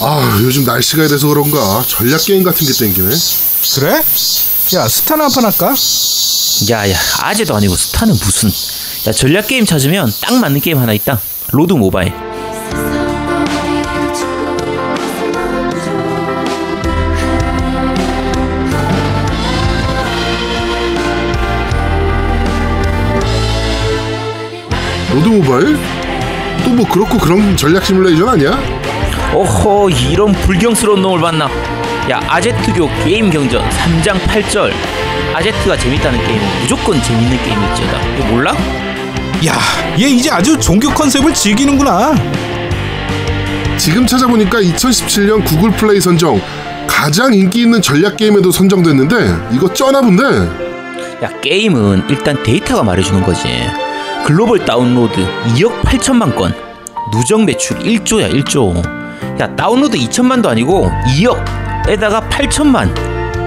아 요즘 날씨가 이래서 그런가 전략 게임 같은 게 땡기네. 그래? 야 스타나 한판 할까? 야야 아재도 아니고 스타는 무슨 야 전략 게임 찾으면 딱 맞는 게임 하나 있다 로드 모바일 로드 모바일? 또 뭐 그렇고 그런 전략 시뮬레이션 아니야? 오호 이런 불경스러운 놈을 봤나 야 아제트교 게임 경전 3장 8절 아제트가 재밌다는 게임은 무조건 재밌는 게임일지어다 이거 몰라? 야, 얘 이제 아주 종교 컨셉을 즐기는구나. 지금 찾아보니까 2017년 구글 플레이 선정 가장 인기 있는 전략 게임에도 선정됐는데 이거 쩌나 본데. 야 게임은 일단 데이터가 말해주는 거지 글로벌 다운로드 2억 8천만 건 누적 매출 1조야 1조 야 다운로드 2천만도 아니고 2억에다가 8천만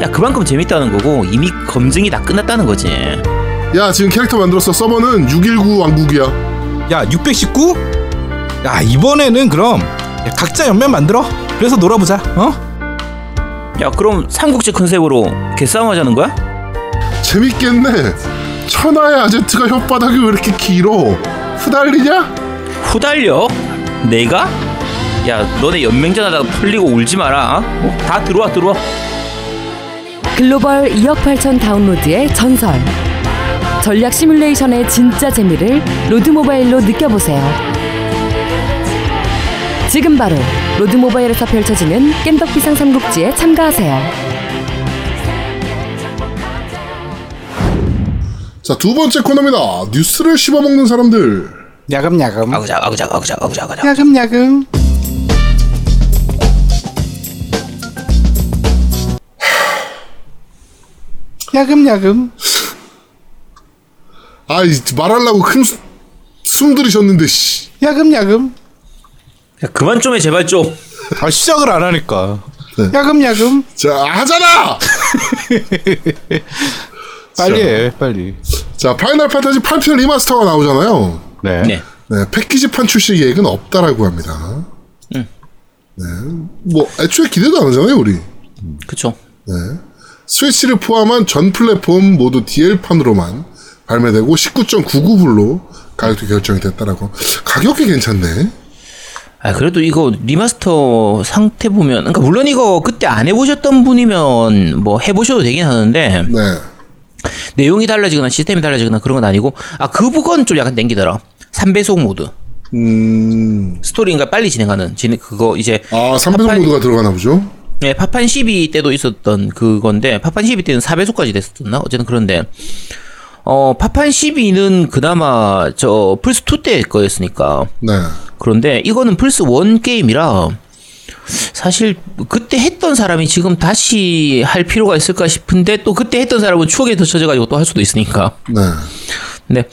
야 그만큼 재밌다는 거고 이미 검증이 다 끝났다는 거지 야 지금 캐릭터 만들었어 서버는 619 왕국이야. 야, 619? 야, 이번에는 그럼 야, 각자 연맹 만들어. 그래서 놀아보자. 어? 야 그럼 삼국지 컨셉으로 개싸움 하자는 거야? 재밌겠네. 천하의 아제트가 혓바닥이 왜 이렇게 길어? 후달리냐? 후달려? 내가? 야 너네 연맹전 하다가 털리고 울지 마라 어? 다 들어와 들어와 글로벌 2억 8천 다운로드의 전설. 전략 시뮬레이션의 진짜 재미를 로드 모바일로 느껴보세요. 지금 바로 로드 모바일에서 펼쳐지는 겜덕비상 삼국지에 참가하세요. 자 두 번째 코너입니다. 뉴스를 씹어먹는 사람들. 야금야금. 아구자 아구자 아구자 아구자 아구자 야금야금. 야금야금. 아 말하려고 큰 숨 들이셨는데 씨. 야금야금. 야 그만 좀 해 제발 좀 아 시작을 안 하니까. 네. 야금야금. 자 하잖아. 빨리 해, 빨리. 자 파이널 판타지 8편 remaster가 나오잖아요. 네. 네 네, 패키지판 출시 계획은 없다라고 합니다. 네, 뭐 애초에 기대도 안 하잖아요, 우리. 그쵸 스위치를 포함한 전 플랫폼 모두 DL판으로만 발매되고 19.99불로 가격도 결정이 됐다라고. 가격이 괜찮네. 아 그래도 이거 remaster 상태 보면 그러니까 물론 이거 그때 안 해보셨던 분이면 뭐 해보셔도 되긴 하는데 네. 내용이 달라지거나 시스템이 달라지거나 그런 건 아니고 아 그 부분 좀 약간 땡기더라 3배속 모드 음, 스토리가 빨리 진행하는 진행 그거 이제 아, 3배속 파판- 모드가 들어가나 보죠? 네, 파판 12 때도 있었던 그건데 파판 12 때는 4배속까지 됐었나 어쨌든 그런데 어 파판 12는 그나마 저 플스 2 때 거였으니까 네. 그런데 이거는 플스 1 게임이라 사실 그때 했던 사람이 지금 다시 할 필요가 있을까 싶은데 또 그때 했던 사람은 추억에 젖혀져가지고 또 할 수도 있으니까. 네. 근데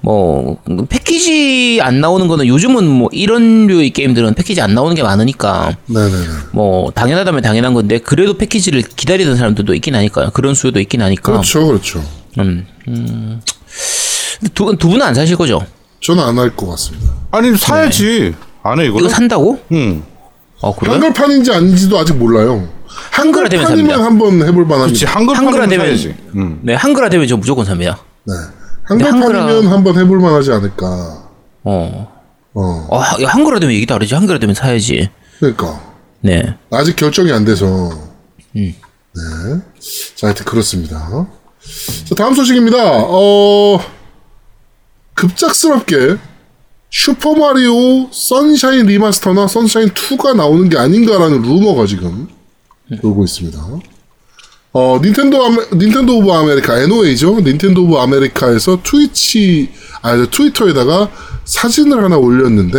뭐 패키지 안 나오는 거는 요즘은 뭐 이런 류의 게임들은 패키지 안 나오는 게 많으니까 네네네. 뭐 당연하다면 당연한 건데 그래도 패키지를 기다리던 사람들도 있긴 하니까요. 그런 수요도 있긴 하니까. 그렇죠, 그렇죠. 음, 음. 두, 두 분은 안 사실 거죠? 저는 안 할 것 같습니다. 아니 사야지. 안 해 이거. 이거 산다고? 응. 어 그래? 한글판인지 아닌지도 아직 몰라요. 한글화 되면 삽니다. 한번 해볼 만합니다. 그렇지 한글 한글화 되면 사야지. 응. 네 한글화 되면 저 무조건 삽니다. 네. 한글판이면 한번 해볼 만하지 않을까. 어. 어. 어, 하- 한글화 되면 얘기 다르지. 한글화 되면 사야지. 그러니까. 네. 아직 결정이 안 돼서. 음. 네. 자, 하여튼 그렇습니다. 자, 다음 소식입니다. 어, 급작스럽게 슈퍼마리오 선샤인 remaster나 선샤인 2가 나오는 게 아닌가라는 루머가 지금 돌고 있습니다. 어, 닌텐도, 아메, 닌텐도 오브 아메리카, NOA죠? 닌텐도 오브 아메리카에서 트위치, 아, 트위터에다가 사진을 하나 올렸는데,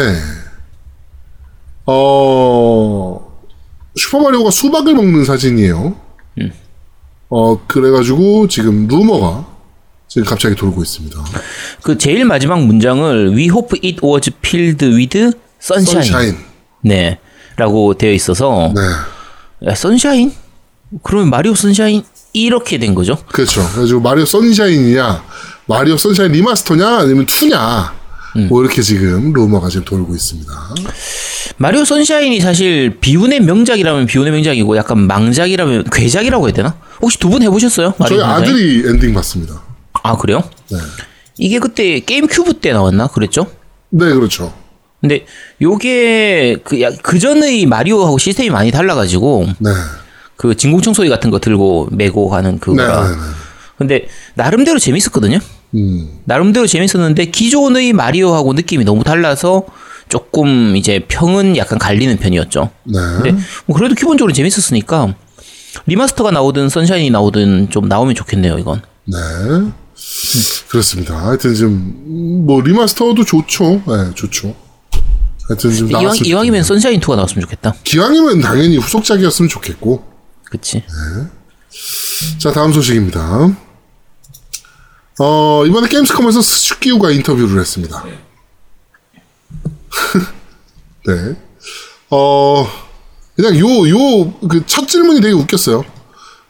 어, 슈퍼마리오가 수박을 먹는 사진이에요. 어, 그래가지고 지금 루머가 지금 갑자기 돌고 있습니다. 그 제일 마지막 문장을 We hope it was filled with sunshine. 선샤인. 네. 라고 되어 있어서 네. 야, 선샤인? 그러면 마리오 선샤인 이렇게 된 거죠. 그렇죠. 그래가지고 마리오 선샤인이냐, 마리오 선샤인 remaster냐, 아니면 2냐, 뭐 이렇게 지금 루머가 지금 돌고 있습니다. 마리오 선샤인이 사실 비운의 명작이라면 비운의 명작이고 약간 망작이라면 괴작이라고 해야 되나? 혹시 두 분 해보셨어요? 마리오 저희 선샤인? 아들이 엔딩 봤습니다. 아 그래요? 네. 이게 그때 게임 큐브 때 나왔나 그랬죠? 네, 그렇죠. 근데 요게 그, 야- 그 전의 마리오하고 시스템이 많이 달라가지고 네. 그 진공청소기 같은 거 들고 메고 네, 그거라. 네, 네. 근데 나름대로 재밌었거든요. 음. 나름대로 재밌었는데 기존의 마리오하고 느낌이 너무 달라서 조금 이제 평은 약간 갈리는 편이었죠. 네. 근데 뭐 그래도 기본적으로 재밌었으니까 remaster가 나오든 선샤인이 나오든 좀 나오면 좋겠네요. 이건. 네. 그렇습니다. 하여튼 지금 뭐 remaster도 좋죠. 네, 좋죠. 하여튼 지금 이왕, 이왕이면 선샤인 2가 나왔으면 좋겠다. 기왕이면 당연히 후속작이었으면 좋겠고. 그치. 자, 다음 소식입니다. 어, 이번에 게임스컴에서 스즈키우가 인터뷰를 했습니다. 네. 어, 그냥 요, 요, 그 첫 질문이 되게 웃겼어요.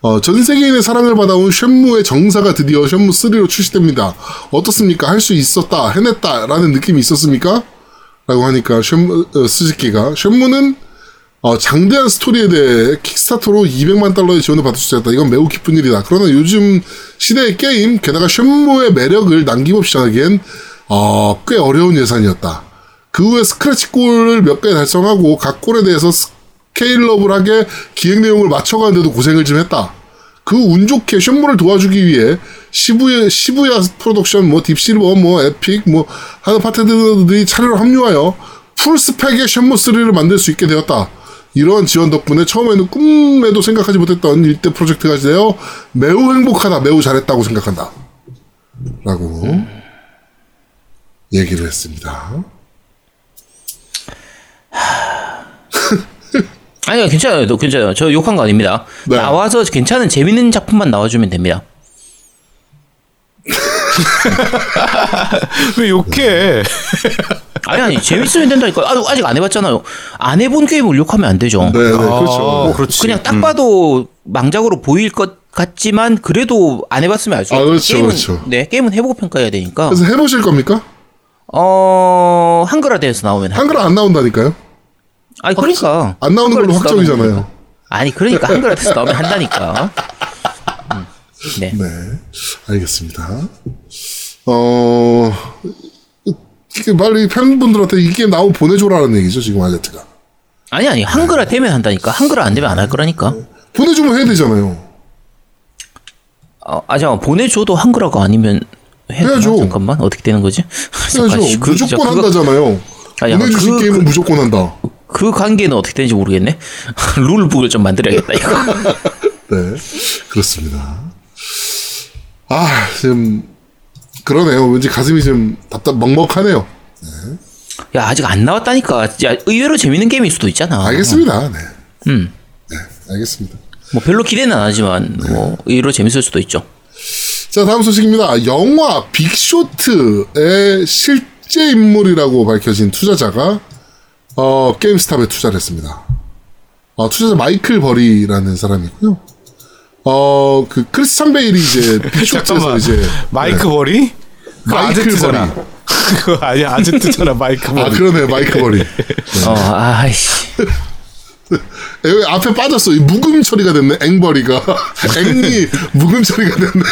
어, 전 세계인의 사랑을 받아온 쉔무의 정사가 드디어 쉔무 3로 출시됩니다. 어떻습니까? 할 수 있었다, 해냈다, 라는 느낌이 있었습니까? 라고 하니까 쉔무, 어, 스즈키가 쉔무는 어, 장대한 스토리에 대해 킥스타터로 200만 달러의 지원을 받을 수 있었다. 이건 매우 기쁜 일이다. 그러나 요즘 시대의 게임, 게다가 쉔무의 매력을 남김없이 전하기엔 어, 꽤 어려운 예산이었다. 그 후에 stretch goal을 몇 개 달성하고 각 goal에 대해서 scalable하게 기획 내용을 맞춰가는데도 고생을 좀 했다. 그 운 좋게 쉔무를 도와주기 위해 시부야, 시부야 프로덕션, 뭐 딥실버, 뭐 에픽, 뭐 하는 파트너들이 차례로 합류하여 full spec의 쉔무 3를 만들 수 있게 되었다. 이러한 지원 덕분에 처음에는 꿈에도 생각하지 못했던 일대 프로젝트가 되어 매우 행복하다, 매우 잘했다고 생각한다. 라고 얘기를 했습니다. 아니요, 괜찮아요. 너 괜찮아요. 저 욕한 거 아닙니다. 네. 나와서 괜찮은 재밌는 작품만 나와주면 됩니다. 왜 욕해? 아니, 아니, 재밌으면 된다니까. 아, 아직 안 해봤잖아요. 안 해본 게임을 욕하면 안 되죠. 네, 네, 그렇죠. 아, 그렇지. 그냥 딱 봐도 망작으로 보일 것 같지만 그래도 안 해봤으면 알수 아. 그렇죠, 게임은, 그렇죠. 네, 게임은 해보고 평가해야 되니까. 그래서 해보실 겁니까? 어, 한글화 돼서 나오면. 할- 한글 안 나온다니까요? 아니, 그러니까. 안 나오는 걸로 나오면 확정이잖아요. 아니, 그러니까 한글화 돼서 나오면 한다니까. 음, 네. 네, 알겠습니다. 어, 빨리 팬분들한테 이 게임 나오면 보내줘라는 얘기죠, 지금 알레트가. 아니, 아니, 한글화 되면 한다니까. 한글화 안 되면 안 할 거라니까. 보내주면 해야 되잖아요. 어, 아, 잠깐 보내줘도 한글화가 아니면 해야? 해야죠. 잠깐만, 어떻게 되는 거지? 해야죠. 그- 무조건 저 그거- 한다잖아요. 아니, 보내주신 그- 게임은 그- 무조건 한다. 그 관계는 어떻게 되는지 모르겠네. 룰북을 좀 만들어야겠다, 이거. 네, 그렇습니다. 아, 지금, 그러네요. 왠지 가슴이 좀 답답, 먹먹하네요. 야, 아직 안 나왔다니까. 야, 의외로 재밌는 게임일 수도 있잖아. 알겠습니다. 네. 음. 네, 알겠습니다. 뭐 별로 기대는 안 하지만 뭐 의외로 재밌을 수도 있죠. 자, 다음 소식입니다. 영화 빅쇼트의 실제 인물이라고 밝혀진 투자자가 어, 게임스탑에 투자를 했습니다. 어, 투자자 마이클 버리라는 사람이고요. 어, 그 크리스찬 베일이 이제 빅쇼트에서. 이제 마이크 버리? 그 아제트잖아. 그거 아니야 아제트잖아 마이크 버리. 아, 그러네. 마이클 버리. 어, 아이씨. 에, 앞에 빠졌어. 이 묵음 처리가 됐네. 앵버리가. 앵이 묵음 처리가 됐네.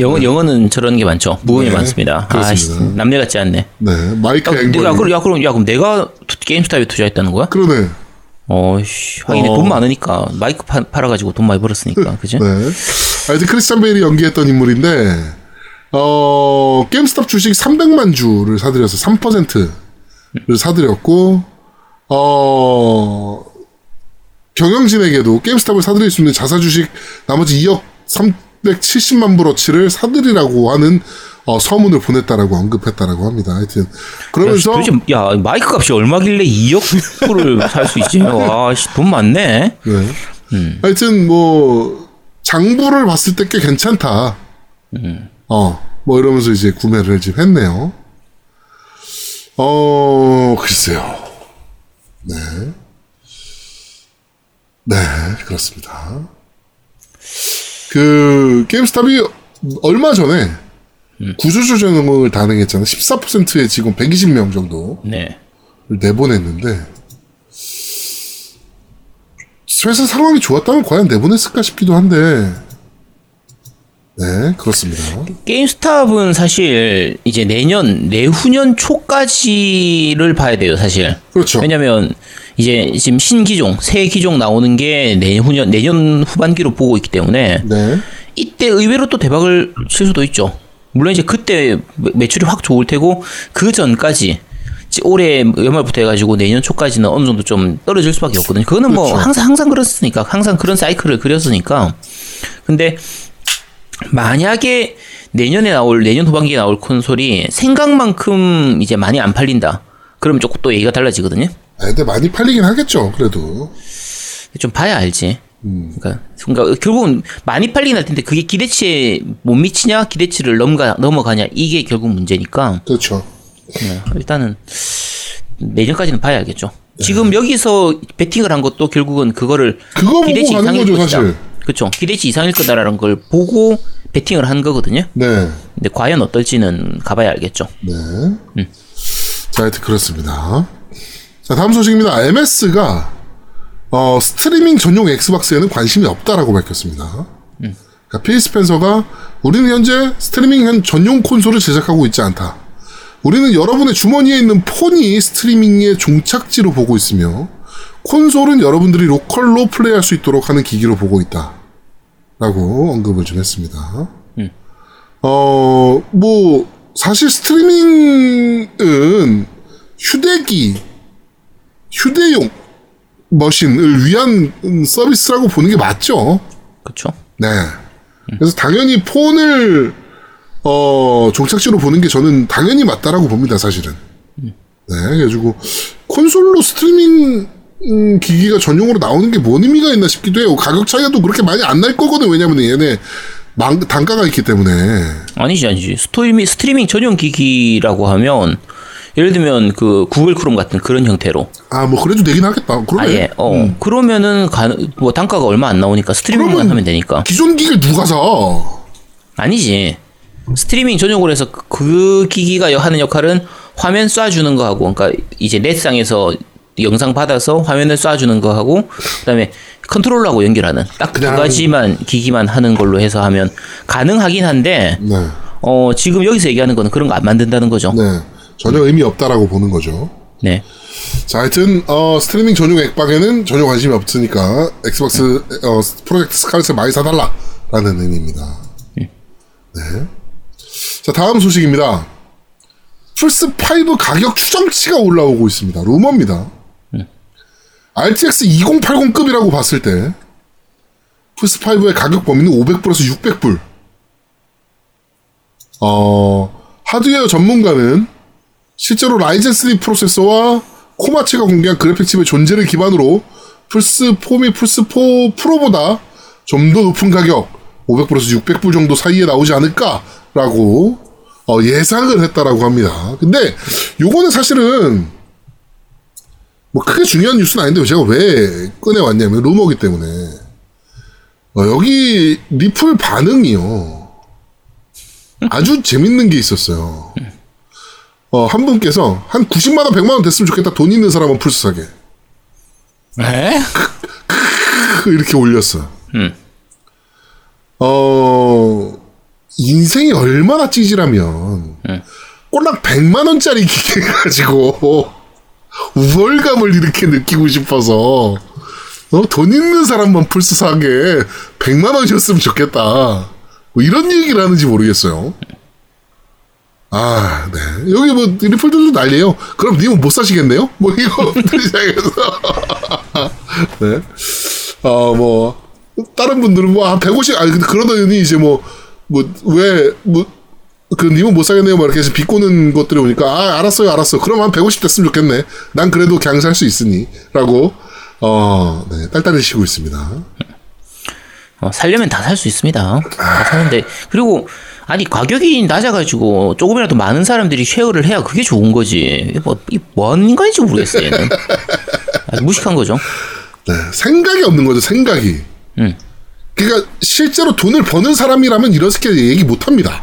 영어 영어는 저런 게 많죠. 무음이 네, 많습니다. 그렇습니다. 남녀 같지 않네. 네. 마이크 야, 앵버리. 내가 그럼 야 그럼 야 그럼 내가 투- 게임스탑에 투자했다는 거야? 그러네. 어씨, 하긴 어. 돈 많으니까 마이크 파, 팔아가지고 돈 많이 벌었으니까, 그지? 네. 하여튼 크리스찬 베일이 연기했던 인물인데, 어, 게임스탑 주식 300만 주를 사들여서 3%를 사들였고, 어, 경영진에게도 게임스탑을 사들일 수 있는 자사 주식 나머지 2억 370만 불어치를 사들이라고 하는 어, 서문을 보냈다라고 언급했다라고 합니다. 하여튼 그러면서 도대체 야 마이크 값이 얼마길래 2억 불을 살 수 있지? 와, 씨, 돈 많네. 네. 하여튼 뭐 장부를 봤을 때 꽤 괜찮다. 어, 뭐 이러면서 이제 구매를 지금 했네요. 어, 글쎄요. 네. 네, 그렇습니다. 그 게임스탑이 얼마 전에 구조조 전형을 단행했잖아. 14%의 직원 120명 정도. 네. 내보냈는데 회사 상황이 좋았다면 과연 내보냈을까 싶기도 한데 네 그렇습니다. 게임스탑은 사실 이제 내년 내후년 초까지를 봐야 돼요, 사실. 그렇죠. 왜냐면 이제 지금 신기종, 새 기종 나오는 게 내후년 내년 후반기로 보고 있기 때문에 네 이때 의외로 또 대박을 칠 수도 있죠. 물론 이제 그때 매- 매출이 확 좋을 테고 그 전까지 올해 연말부터 해가지고 내년 초까지는 어느 정도 좀 떨어질 수밖에 없거든요. 그거는 뭐 그렇죠. 항상 항상 그렇으니까 항상 그런 사이클을 그렸으니까. 근데 만약에 내년에 나올 내년 후반기에 나올 콘솔이 생각만큼 이제 많이 안 팔린다. 그러면 조금 또 얘기가 달라지거든요. 아, 근데 많이 팔리긴 하겠죠. 그래도 좀 봐야 알지. 그러니까, 그러니까 결국은 많이 팔리긴 할 텐데 그게 기대치에 못 미치냐 기대치를 넘가 넘어가냐 이게 결국 문제니까 그렇죠. 네, 일단은 내년까지는 봐야 알겠죠. 지금 여기서 베팅을 한 것도 결국은 그거를 그거 보고 가는 거죠, 사실. 그렇죠. 기대치 이상일 거다라는 걸 보고 베팅을 한 거거든요. 네 근데 과연 어떨지는 가봐야 알겠죠. 네. 자, 하여튼 그렇습니다. 자, 다음 소식입니다. MS가 어, 스트리밍 전용 엑스박스에는 관심이 없다라고 밝혔습니다. 그러니까 필 스펜서가 우리는 현재 스트리밍 현- 전용 콘솔을 제작하고 있지 않다. 우리는 여러분의 주머니에 있는 폰이 스트리밍의 종착지로 보고 있으며 콘솔은 여러분들이 로컬로 플레이할 수 있도록 하는 기기로 보고 있다. 라고 언급을 좀 했습니다. 어, 뭐, 사실 스트리밍은 휴대기, 휴대용 머신을 위한 음, 서비스라고 보는 게 맞죠. 그렇죠. 네. 그래서 당연히 폰을, 어, 종착지로 보는 게 저는 당연히 맞다라고 봅니다, 사실은. 네. 그래가지고, 콘솔로 스트리밍, 음, 기기가 전용으로 나오는 게 뭔 의미가 있나 싶기도 해요. 가격 차이가 또 그렇게 많이 안 날 거거든. 왜냐면 얘네 망, 단가가 있기 때문에. 아니지 아니지 스트리밍 스트리밍 전용 기기라고 하면 예를 들면 그 구글 크롬 같은 그런 형태로 아, 뭐, 그래도 되긴 하겠다. 그러네. 아 예 어 그러면은 가, 뭐 단가가 얼마 안 나오니까 스트리밍만 하면 되니까 기존 기기를 누가 사? 아니지 스트리밍 전용으로 해서 그- 그 기기가 하는 역할은 화면 쏴주는 거 하고 그러니까 이제 넷상에서 영상 받아서 화면을 쏴주는 거 하고 그다음에 컨트롤러하고 연결하는 딱 두 가지만 기기만 하는 걸로 해서 하면 가능하긴 한데 네. 어 지금 여기서 얘기하는 거는 그런 거 안 만든다는 거죠. 네. 전혀 의미 없다라고 보는 거죠. 네. 자, 하여튼, 어, 스트리밍 전용 액박에는 전혀 관심이 없으니까, 엑스박스, 어, 프로젝트 스칼렛을 많이 사달라. 라는 의미입니다. 네. 자, 다음 소식입니다. 플스5 가격 추정치가 올라오고 있습니다. 루머입니다. RTX 2080급이라고 봤을 때, 플스5의 가격 범위는 500불에서 600불. 어, 하드웨어 전문가는 실제로 라이젠 3 프로세서와 코마츠가 공개한 그래픽 칩의 존재를 기반으로 플스4 및 플스4 프로보다 좀 더 높은 가격 500불에서 600불 정도 사이에 나오지 않을까라고 어, 예상을 했다라고 합니다. 근데 요거는 사실은 뭐 크게 중요한 뉴스는 아닌데 제가 왜 꺼내왔냐면 루머기 때문에 어, 여기 리플 반응이요 아주 재밌는 게 있었어요. 어, 한 분께서 한 90만 원, 100만 원 됐으면 좋겠다. 돈 있는 사람은 플스 사게. 에? 이렇게 올렸어요. 음. 어, 인생이 얼마나 찌질하면, 꼴랑 100만 원짜리 기계 가지고, 우월감을 이렇게 느끼고 싶어서, 어, 돈 있는 사람만 플스 사게 100만 원이었으면 좋겠다. 뭐 이런 얘기를 하는지 모르겠어요. 아, 네. 여기 뭐, 리플들도 난리에요. 그럼 님은 못 사시겠네요? 뭐, 이거, 시작해서. 네. 어, 뭐, 다른 분들은 뭐, 한 150, 아니, 그러더니 이제 뭐, 뭐, 왜, 뭐, 그, 님은 못 사겠네요. 막 이렇게 해서 비꼬는 것들이 오니까, 아, 알았어요, 알았어. 그럼 한 150 됐으면 좋겠네. 난 그래도 그냥 살 수 있으니. 라고, 어, 네, 딸딸해지고 있습니다. 어, 살려면 다 살 수 있습니다. 다 사는데 그리고 아니 가격이 낮아가지고 조금이라도 많은 사람들이 쉐어를 해야 그게 좋은 거지. 뭐, 이뭔 인간인지 모르겠어요. 얘는. 무식한 거죠. 네, 생각이 없는 거죠, 생각이. 음. 그러니까 실제로 돈을 버는 사람이라면 이렇게 얘기 못 합니다.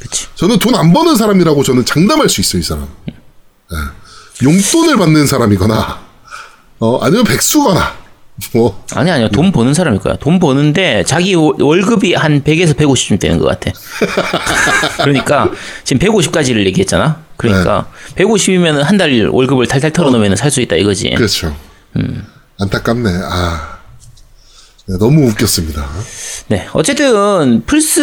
그치. 저는 돈 안 버는 사람이라고 저는 장담할 수 있어요, 이 사람. 예. 용돈을 받는 사람이거나, 어, 아니면 백수거나, 뭐, 아니 아니요 돈 버는 사람일 거야. 돈 버는데 자기 월- 월급이 한 100에서 150쯤 되는 것 같아. 그러니까 지금 150까지를 얘기했잖아. 그러니까 150이면 한 달 월급을 탈탈 털어놓으면 살 수 있다 이거지. 그렇죠. 안타깝네. 아. 네, 너무 웃겼습니다. 네 어쨌든 플스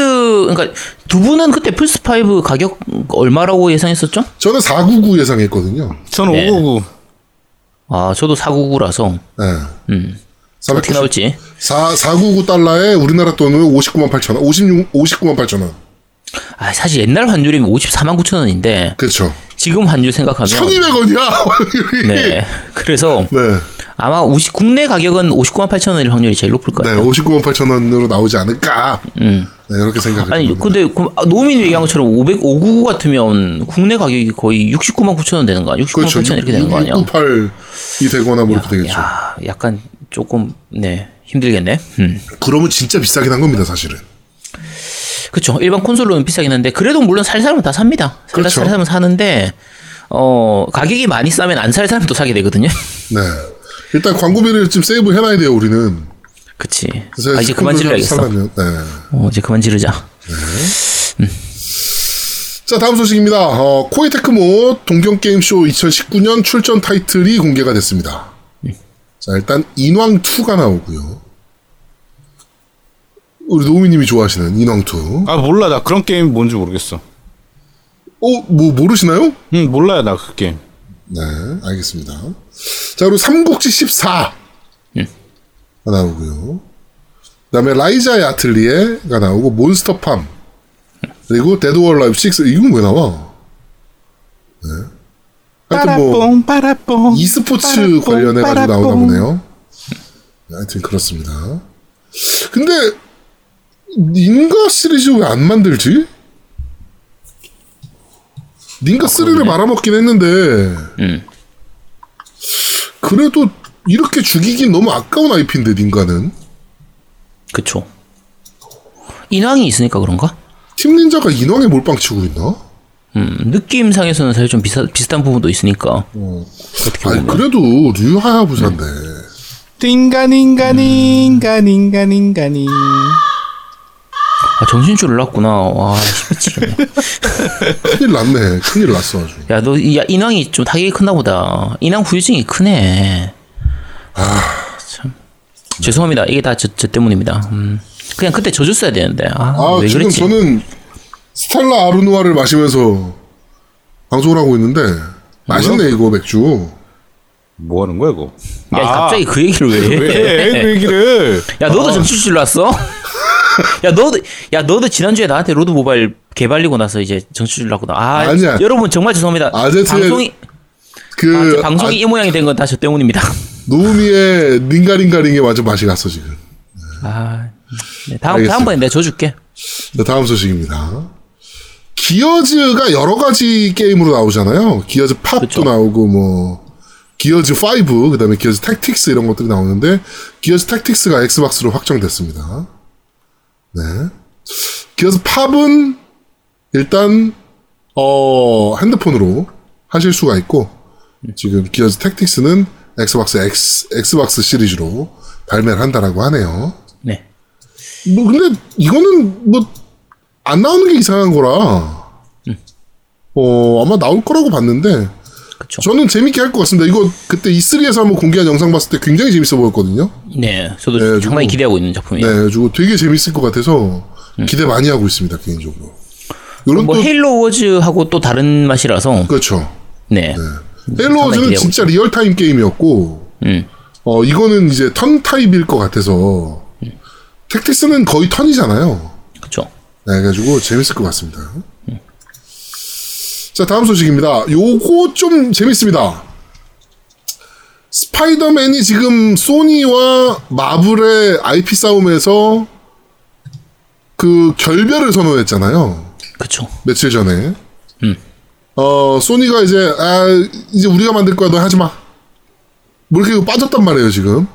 그러니까 두 분은 그때 플스 5 가격 얼마라고 예상했었죠? 저는 499 예상했거든요. 저는 네. 599. 아 저도 499라서 네. 음. 499 어떻게 나올지. 4, 499 달러에 우리나라 돈은 59만 8천 원, 56, 59만 8천 원. 아 사실 옛날 환율이면 54만 9천 원인데 그렇죠. 지금 환율 생각하면 1200원이야! 네 그래서 네. 아마 50, 국내 가격은 59만 8천 원일 확률이 제일 높을 네, 거예요. 59만 8천 원으로 나오지 않을까. 음. 네, 이렇게 생각을 아니. 근데 그 노민이 얘기한 것처럼 500, 599 같으면 국내 가격이 거의 69만 9천 원 되는 거 아니야? 69만 그렇죠. 8천 원 이렇게 되는 거 아니야? 698이 되거나 뭐 이렇게 되겠죠. 야, 약간 조금 네 힘들겠네. 음. 그러면 진짜 비싸긴 한 겁니다, 사실은. 그렇죠. 일반 콘솔로는 비싸긴 한데 그래도 물론 살 사람은 다 삽니다. 살, 그렇죠. 살 사람은 사는데 어 가격이 많이 싸면 안 살 사람도 사게 되거든요. 네. 일단 광고비를 좀 세이브 해놔야 돼요, 우리는. 그치. 아, 이제 그만 지르야겠어. 살려면, 네. 어, 이제 그만 지르자. 자, 다음 소식입니다. 어, 코이 테크모 동경게임쇼 2019년 출전 타이틀이 공개가 됐습니다. 자, 일단 인왕2가 나오고요. 우리 노우미님이 좋아하시는 인왕2. 아 몰라 나 그런 게임 뭔지 모르겠어. 어, 뭐, 모르시나요? 응 몰라요 나 그 게임. 네, 알겠습니다. 자, 그리고 삼국지 14. 가 나오고요. 그 다음에 라이자의 아틀리에가 나오고, Monster Farm. 그리고 Dead or Alive 6. 이건 왜 나와? 네. 하여튼 뭐, 빠라뽕 e스포츠 빠라뽕, 관련해 가지고 나오나. 보네요. 네, 하여튼 그렇습니다. 근데, 닌가 시리즈 왜 안 만들지? 닌가 3를 말아먹긴 했는데, 음. 그래도 이렇게 죽이긴 너무 아까운 IP인데, 닌가는. 그쵸. 인왕이 있으니까 그런가? 팀 닌자가 인왕에 몰빵 치고 있나? 음, 느낌상에서는 사실 좀 비슷, 비슷한 부분도 있으니까. 어떻게 아니, 보면. 그래도 류 하야부사인데. 띵가닝가닝가닝가닝가닝. 아, 정신줄을 놨구나. 와, 미치겠네. 큰일 났네. 큰일 났어, 아주. 야, 너, 야, 인왕이 좀 타격이 크나 보다. 인왕 후유증이 크네. 참. 죄송합니다. 이게 다 저, 저 때문입니다. 음. 그냥 그때 져줬어야 되는데. 아, 아, 왜 지금 그랬지? 저는 Stella Artois를 마시면서 방송을 하고 있는데, 맛있네, 이거 맥주. 뭐 하는 거야 이거? 야, 아, 갑자기 그 얘기를 왜 해? 왜? 그 얘기를? 야, 너도 정신줄 놨어? 야, 너도, 야, 너도 지난주에 나한테 Lords Mobile 개발리고 나서 이제 정신줄 놨구나. 아, 아니야. 여러분 정말 죄송합니다. 아제트의 방송이, 그, 아, 제 방송이 이 모양이 된 건 다 저 때문입니다. 노미의 링가링가링에 완전 맛이 갔어, 지금. 아, 네, 다음, 알겠습니다. 다음번에 내가 줘줄게. 자, 다음 소식입니다. 기어즈가 여러 가지 게임으로 나오잖아요. 기어즈 팝도 그쵸. 나오고, 뭐, 기어즈 5, 그 다음에 기어즈 택틱스 이런 것들이 나오는데, 기어즈 택틱스가 엑스박스로 확정됐습니다. 네. 기어즈 팝은 일단, 어, 핸드폰으로 하실 수가 있고, 지금 기어즈 택틱스는 엑스박스 X, 엑스박스 시리즈로 발매를 한다라고 하네요. 네. 뭐 근데 이거는 뭐 안 나오는 게 이상한 거라 어 아마 나올 거라고 봤는데 그쵸. 저는 재밌게 할 것 같습니다. 이거 그때 E3에서 한번 공개한 영상 봤을 때 굉장히 재밌어 보였거든요. 네, 저도 네, 상당히 주고- 기대하고 있는 작품이에요. 네, 그리고 되게 재밌을 것 같아서 기대 많이 하고 있습니다 개인적으로. 이런 뭐 또 Halo Wars하고 또 다른 맛이라서 그렇죠. 네. Halo Wars는 기대하고 진짜 리얼타임 게임이었고 음. 어 이거는 이제 턴 타입일 것 같아서 Tactics는 거의 턴이잖아요. 그렇죠. 네, 그래가지고 재밌을 것 같습니다. 자, 다음 소식입니다. 요거 좀 재밌습니다. 스파이더맨이 지금 소니와 마블의 IP 싸움에서 그 결별을 선언했잖아요. 그렇죠. 며칠 전에. 음. 어, 소니가 이제, 아, 이제 우리가 만들 거야. 너 하지 마. 뭐 이렇게 빠졌단 말이에요, 지금.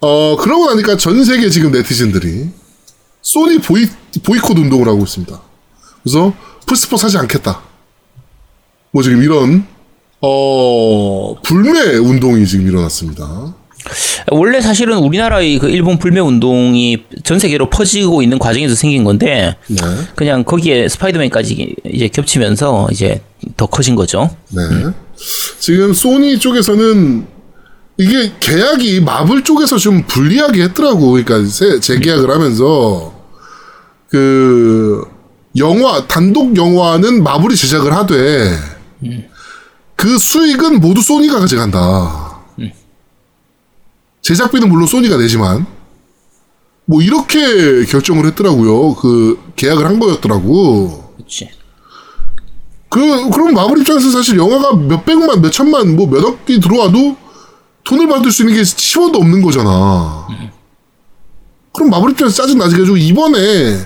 어, 그러고 나니까 전 세계 지금 네티즌들이 소니 보이, 보이콧 운동을 하고 있습니다. 그래서 플스4 사지 않겠다. 뭐 지금 이런 어 불매 운동이 지금 일어났습니다. 원래 사실은 우리나라의 그 일본 불매 운동이 전 세계로 퍼지고 있는 과정에서 생긴 건데 네. 그냥 거기에 스파이더맨까지 이제 겹치면서 이제 더 커진 거죠. 네. 지금 소니 쪽에서는 이게 계약이 마블 쪽에서 좀 불리하게 했더라고. 그러니까 새- 재계약을 하면서 그 영화 단독 영화는 마블이 제작을 하되 그 수익은 모두 소니가 가져간다. 제작비는 물론 소니가 내지만 뭐 이렇게 결정을 했더라고요. 그 계약을 한 거였더라고. 그렇지. 그, 그럼 마블 입장에서 사실 영화가 몇 백만, 몇 천만, 뭐 몇억이 들어와도 돈을 받을 수 있는 게 10원도 없는 거잖아. 그럼 마블 입장에서 짜증 나지. 그래가지고 이번에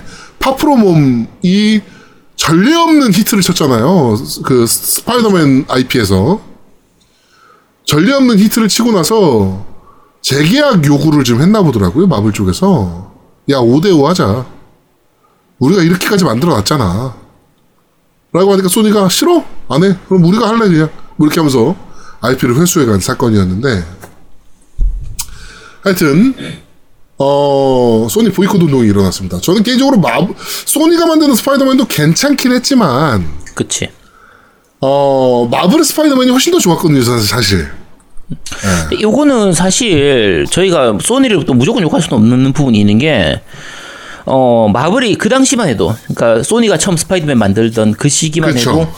파프로몸이 전례 없는 히트를 쳤잖아요. 그 스파이더맨 IP에서. 전례 없는 히트를 치고 나서 재계약 요구를 좀 했나 보더라고요. 마블 쪽에서. 야, 5대5 하자. 우리가 이렇게까지 만들어 놨잖아. 라고 하니까 소니가 싫어? 안 해? 그럼 우리가 할래 그냥 뭐 이렇게 하면서 IP를 회수해 간 사건이었는데 하여튼 어 소니 보이콧 운동이 일어났습니다. 저는 개인적으로 마 소니가 만드는 스파이더맨도 괜찮긴 했지만 그치. 어 마블의 스파이더맨이 훨씬 더 좋았거든요 사실. 사실. 요거는 사실 저희가 소니를 또 무조건 욕할 수는 없는 부분이 있는 게, 어, 마블이 그 당시만 해도, 그러니까 소니가 처음 스파이더맨 만들던 그 시기만 그쵸. 해도,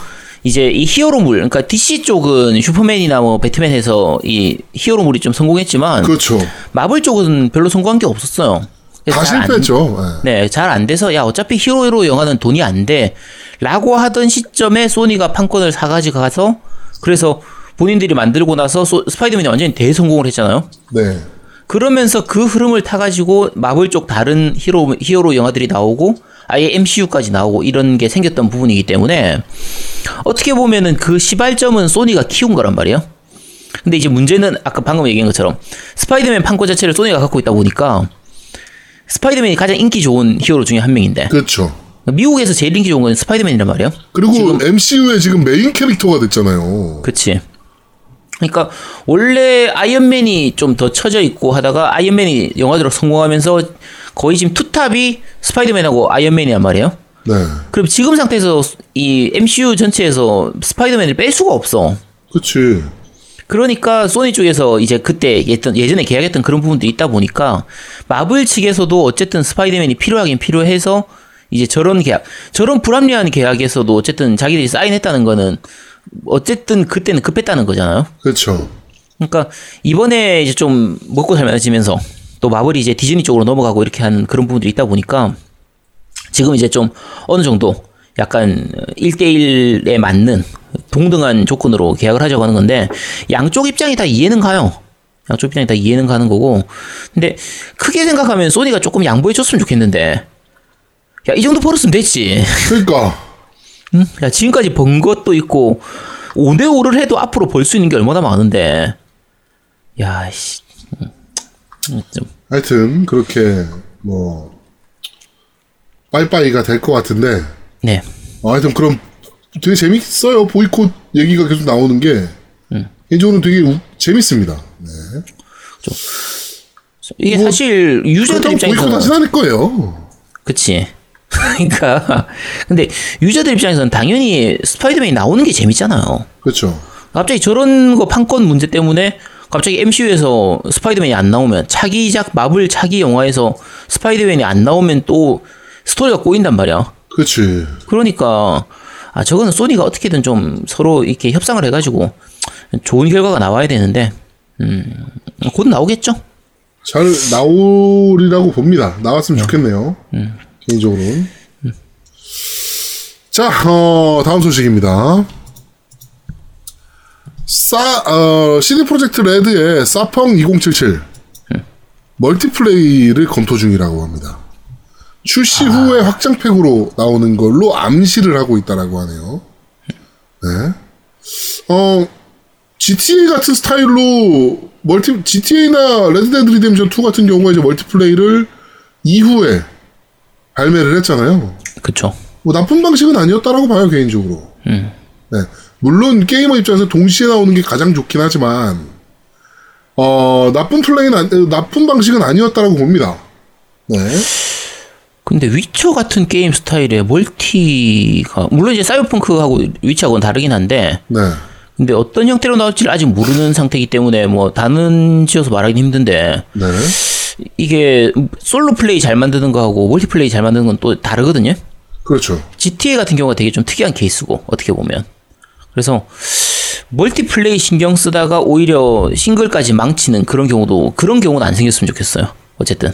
이제 이 히어로물, 그러니까 DC 쪽은 슈퍼맨이나 뭐 배트맨에서 이 히어로물이 좀 성공했지만, 그렇죠. 마블 쪽은 별로 성공한 게 없었어요. 다 실패했죠. 예. 네, 잘 안 돼서 야 어차피 히어로 영화는 돈이 안 돼라고 하던 시점에 소니가 판권을 사가지고 가서 그래서 본인들이 만들고 나서 소- 스파이더맨이 완전히 대성공을 했잖아요. 네. 그러면서 그 흐름을 타가지고 마블 쪽 다른 히로 히어로 영화들이 나오고 아예 MCU까지 나오고 이런 게 생겼던 부분이기 때문에 어떻게 보면은 그 시발점은 소니가 키운 거란 말이에요. 근데 이제 문제는 아까 방금 얘기한 것처럼 스파이더맨 판권 자체를 소니가 갖고 있다 보니까 스파이더맨이 가장 인기 좋은 히어로 중에 한 명인데 그렇죠. 미국에서 제일 인기 좋은 건 스파이더맨이란 말이에요. 그리고 MCU의 지금 메인 캐릭터가 됐잖아요. 그치. 그러니까 원래 아이언맨이 좀더 쳐져 있고 하다가 아이언맨이 영화대로 성공하면서 거의 지금 투탑이 스파이더맨하고 아이언맨이란 말이에요. 네. 그럼 지금 상태에서 이 MCU 전체에서 스파이더맨을 뺄 수가 없어. 그치. 그러니까 소니 쪽에서 이제 그때 예전, 예전에 계약했던 그런 부분들이 있다 보니까 마블 측에서도 어쨌든 스파이더맨이 필요하긴 필요해서 이제 저런 계약, 저런 불합리한 계약에서도 어쨌든 자기들이 사인했다는 거는 어쨌든 그때는 급했다는 거잖아요. 그렇죠. 그러니까 이번에 이제 좀 먹고 살만해지면서 또 마블이 이제 디즈니 쪽으로 넘어가고 이렇게 하는 그런 부분들이 있다 보니까 지금 이제 좀 어느 정도 약간 1대1에 맞는 동등한 조건으로 계약을 하자고 하는 건데 양쪽 입장이 다 이해는 가요. 양쪽 입장이 다 이해는 가는 거고 근데 크게 생각하면 소니가 조금 양보해 줬으면 좋겠는데 야 이 정도 벌었으면 됐지. 그러니까 응? 야 지금까지 번 것도 있고 5대5를 해도 앞으로 벌 수 있는 게 얼마나 많은데 야 씨. 음, 좀 하여튼 그렇게 뭐 빠이빠이가 될 것 같은데 네. 어, 하여튼 그럼 되게 재밌어요 보이콧 얘기가 계속 나오는 게 개인적으로 되게 우- 재밌습니다. 네. 이게 뭐, 사실 유저들 그렇다고 보이콧 하진 않을 거예요. 그치 그러니까 근데 유저들 입장에서는 당연히 스파이더맨이 나오는 게 재밌잖아요 그렇죠. 갑자기 저런 거 판권 문제 때문에 갑자기 MCU에서 스파이더맨이 안 나오면 차기작 마블 차기 영화에서 스파이더맨이 안 나오면 또 스토리가 꼬인단 말이야 그렇지. 그러니까 아 저거는 소니가 어떻게든 좀 서로 이렇게 협상을 해가지고 좋은 결과가 나와야 되는데 음곧 나오겠죠. 잘 나오리라고 봅니다. 나왔으면 좋겠네요. 개인적으로는. 자, 어, 다음 소식입니다. 싸, 어, CD 프로젝트 레드의 사펑 2077 멀티플레이를 검토 중이라고 합니다. 출시 후에 확장팩으로 나오는 걸로 암시를 하고 있다라고 하네요. 네. 어, GTA 같은 스타일로 멀티 GTA나 Red Dead Redemption 2 같은 경우에 이제 멀티플레이를 이후에 발매를 했잖아요. 그쵸. 뭐 나쁜 방식은 아니었다라고 봐요 개인적으로. 음. 네. 물론 게이머 입장에서 동시에 나오는 게 가장 좋긴 하지만 어 나쁜 플레이는 안- 나쁜 방식은 아니었다라고 봅니다. 네. 근데 위쳐 같은 게임 스타일의 멀티가 물론 이제 사이버펑크하고 위쳐하고는 다르긴 한데 네. 근데 어떤 형태로 나올지를 아직 모르는 상태이기 때문에 뭐 단은 지어서 말하기는 힘든데 네. 이게 솔로 플레이 잘 만드는 거하고 멀티 플레이 잘 만드는 건 또 다르거든요. 그렇죠. GTA 같은 경우가 되게 좀 특이한 케이스고 어떻게 보면 그래서 멀티플레이 신경 쓰다가 오히려 싱글까지 망치는 그런 경우도 그런 경우는 안 생겼으면 좋겠어요. 어쨌든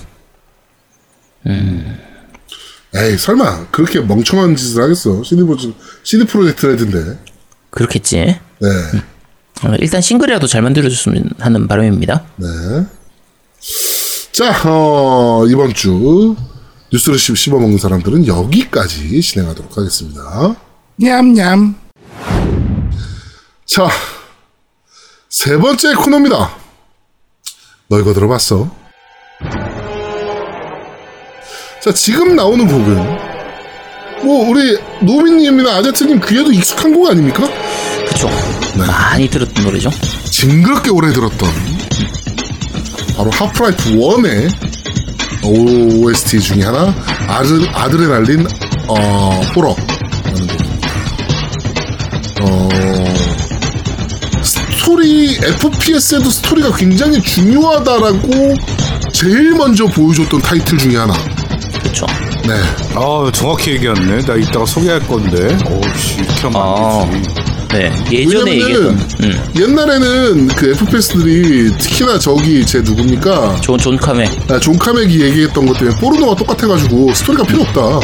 에이 설마 그렇게 멍청한 짓을 하겠어? CD 프로젝트 CD 프로젝트 레드인데. 그렇겠지. 네. 어, 일단 싱글이라도 잘 만들어줬으면 하는 바람입니다. 네. 자, 어, 이번 주 뉴스를 씹- 씹어먹는 사람들은 여기까지 진행하도록 하겠습니다. 냠냠. 자, 세 번째 코너입니다. 너 이거 들어봤어? 자, 지금 나오는 곡은 뭐 우리 노미님이나 아제트님 귀에도 익숙한 곡 아닙니까? 그쵸. 네. 많이 들었던 노래죠. 징그럽게 오래 들었던 바로 Half-Life 1의 OST 중에 하나 아드, 아드레날린 어, 호러라는 곡입니다. 어, 스토리 FPS에도 스토리가 굉장히 중요하다라고 제일 먼저 보여줬던 타이틀 중에 하나. 그쵸. 네. 아 정확히 얘기했네. 나 이따가 소개할 건데. 오씨 이렇게 하면 아. 안 되지. 네. 예전에 왜냐면은 얘기했던, 음, 옛날에는 그 FPS들이 특히나 저기 제 누굽니까? 존, 존 카메. 아, 존 카맥이 얘기했던 것 때문에 포르노가 똑같아가지고 스토리가 필요 없다. 뭐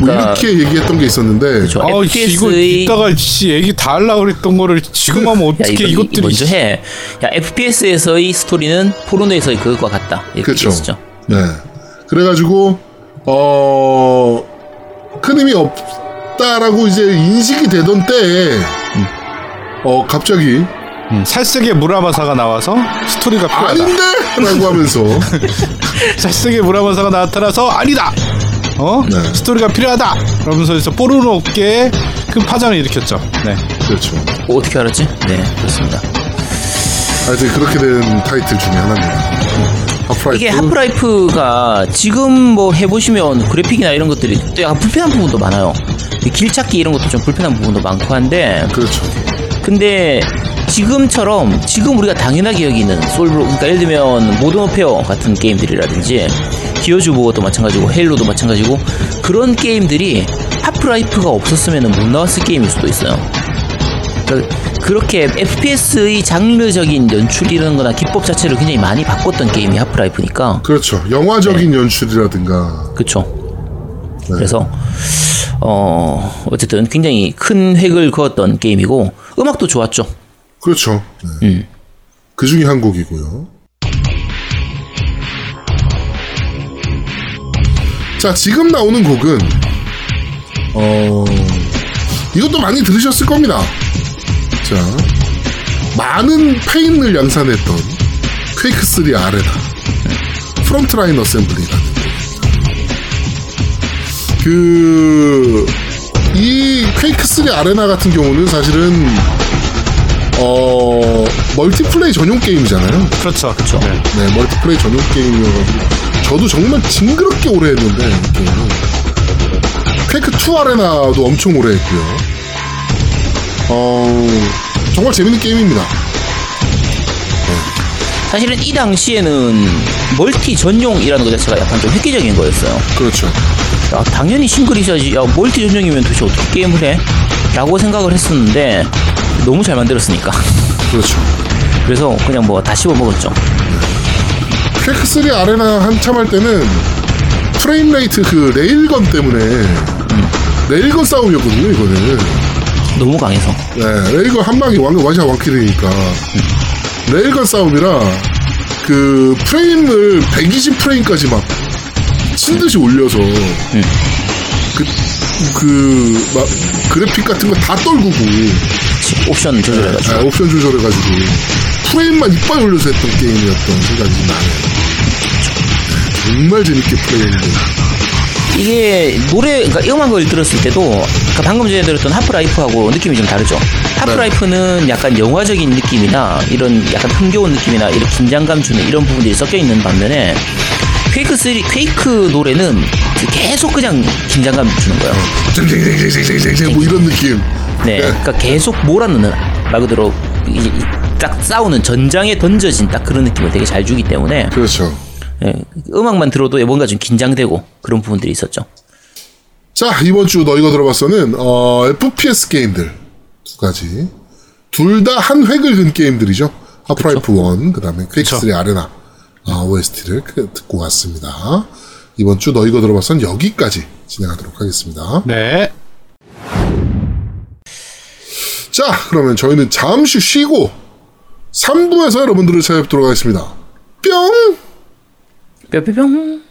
그러니까- 이렇게 얘기했던 게 있었는데 저 아, 씨, 이거 FPS의 이따가 씨 얘기 다 하려고 그랬던 거를 지금 하면 야, 어떻게 이거, 이- 이것들이 먼저 해. 야, FPS에서의 스토리는 포르노에서의 그것과 같다. 이렇게 그렇죠. 네. 그래가지고 어 큰 힘이 없다라고 이제 인식이 되던 때에 어 갑자기 음, 살색의 무라마사가 나와서 스토리가 필요하다. 아닌데 라고 하면서 살색의 무라마사가 나타나서 아니다. 어? 네. 스토리가 필요하다. 그러면서 이제 포르노 업계에 큰 파장을 일으켰죠. 네. 그렇죠. 어, 어떻게 알았지? 네, 그렇습니다. 하여튼 그렇게 된 타이틀 중에 하나입니다. Half-Life. 이게 Half-Life가 지금 뭐 해보시면 그래픽이나 이런 것들이 또 약간 불편한 부분도 많아요. 이 길찾기 이런 것도 좀 불편한 부분도 많고 한데 그렇죠. 근데 지금처럼 지금 우리가 당연하게 여기는 솔로 그러니까 예를 들면 Modern Warfare 같은 게임들이라든지 Gears of War도 마찬가지고 Halo도 마찬가지고 그런 게임들이 Half-Life가 없었으면 못 나왔을 게임일 수도 있어요. 그러니까 그렇게 FPS의 장르적인 연출이라는 거나 기법 자체를 굉장히 많이 바꿨던 게임이 Half-Life니까 그렇죠. 영화적인 연출이라든가 그쵸. 그래서 어 어쨌든 굉장히 큰 획을 그었던 게임이고 음악도 좋았죠. 그렇죠. 네. 그 중에 한 곡이고요. 자, 지금 나오는 곡은 어 이것도 많이 들으셨을 겁니다. 자, 많은 페인을 양산했던 퀘이크 3 아레나 Front Line Assembly라는 그, 이 Quake 3 Arena 같은 경우는 사실은, 어, multiplay 전용 게임이잖아요. 그렇죠. 그렇죠. 네. 네, multiplay 전용 게임이어가지고, 저도 정말 징그럽게 오래 했는데, 이 게임은. Quake 2 Arena도 엄청 오래 했고요. 어, 정말 재밌는 게임입니다. 사실은 이 당시에는 multi 전용이라는 것 자체가 약간 좀 획기적인 거였어요. 그렇죠. 야, 당연히 싱글 있어야지. 야, multi 전용이면 도대체 어떻게 게임을 해? 라고 생각을 했었는데 너무 잘 만들었으니까. 그렇죠. 그래서 그냥 뭐 다 씹어 먹었죠. Quake 3 Arena 한참 할 때는 frame rate 그 레일건 때문에 레일건 싸움이었거든요, 이거는. 너무 강해서. 네, 레일건 한 방이 완, 완샷 완킬이니까. 레일건 싸움이라 그 프레임을 120 프레임까지 막 미친 듯이 올려서 그, 그, 막, 그래픽 같은 거 다 떨구고, 옵션 조절해가지고. 아, 옵션 조절해가지고, 프레임만 이빨 올려서 했던 게임이었던 생각이 나네요. 네, 정말 재밌게 플레이했는데. 이게 노래 그러니까 음악을 들었을 때도 그러니까 방금 전에 들었던 하프라이프하고 느낌이 좀 다르죠. 하프라이프는 약간 영화적인 느낌이나 이런 약간 흥겨운 느낌이나 이런 긴장감 주는 이런 부분들이 섞여 있는 반면에 퀘이크 3 퀘이크 노래는 계속 그냥 긴장감 주는 거예요. 뭐 이런 느낌. 네, 그러니까 계속 몰아넣는 말 그대로 딱 싸우는 전장에 던져진 딱 그런 느낌을 되게 잘 주기 때문에 그렇죠. 예, 음악만 들어도 뭔가 좀 긴장되고 그런 부분들이 있었죠. 자 이번 주너 이거 들어봤어는 어, FPS 게임들 두 가지 둘 다 한 획을 근 게임들이죠. 하프라이프 1 그 다음에 퀘이크 3 아레나 아, OST를 듣고 왔습니다. 이번 주너 이거 들어봤선 여기까지 진행하도록 하겠습니다. 네. 자 그러면 저희는 잠시 쉬고 3부에서 여러분들을 찾아뵙도록 하겠습니다. 뿅! 뿅뿅뿅.